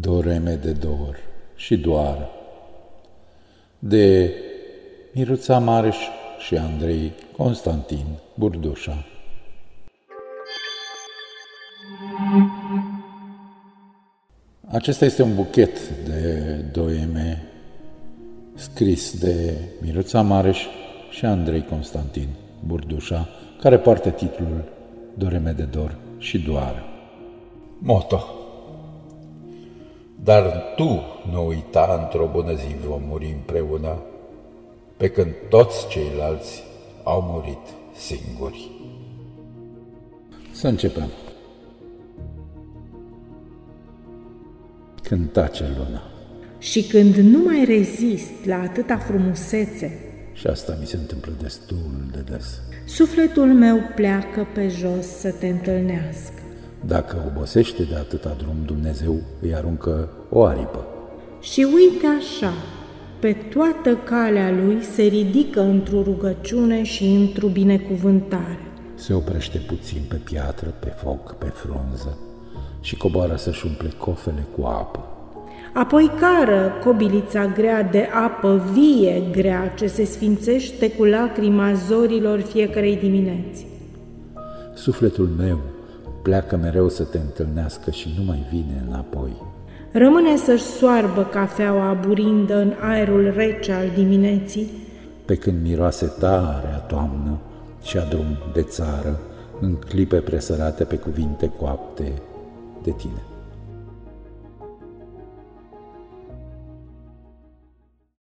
Doreme de dor și doar de Miruța Mareș și Andrei Constantin Burdușa. Acesta este un buchet de doeme scris de Miruța Mareș și Andrei Constantin Burdușa, care poartă titlul Doreme de dor și doar. Moto Dar tu nu uita, într-o bună zi vom muri împreună, pe când toți ceilalți au murit singuri. Să începem. Când tace luna. Și când nu mai rezist la atâta frumusețe, Și asta mi se întâmplă destul de des. sufletul meu pleacă pe jos să te întâlnească. Dacă obosește de atâta drum, Dumnezeu îi aruncă o aripă. Și uite așa, pe toată calea lui se ridică într-o rugăciune și într-o binecuvântare. Se oprește puțin pe piatră, pe foc, pe frunză și coboară să-și umple cofele cu apă. Apoi cară cobilița grea de apă vie grea ce se sfințește cu lacrima zorilor fiecarei dimineți. Sufletul meu pleacă mereu să te întâlnească și nu mai vine înapoi. Rămâne să-și soarbă cafeaua aburindă în aerul rece al dimineții, Pe când miroase tare a toamnă și a drum de țară, în clipe presărate pe cuvinte coapte de tine.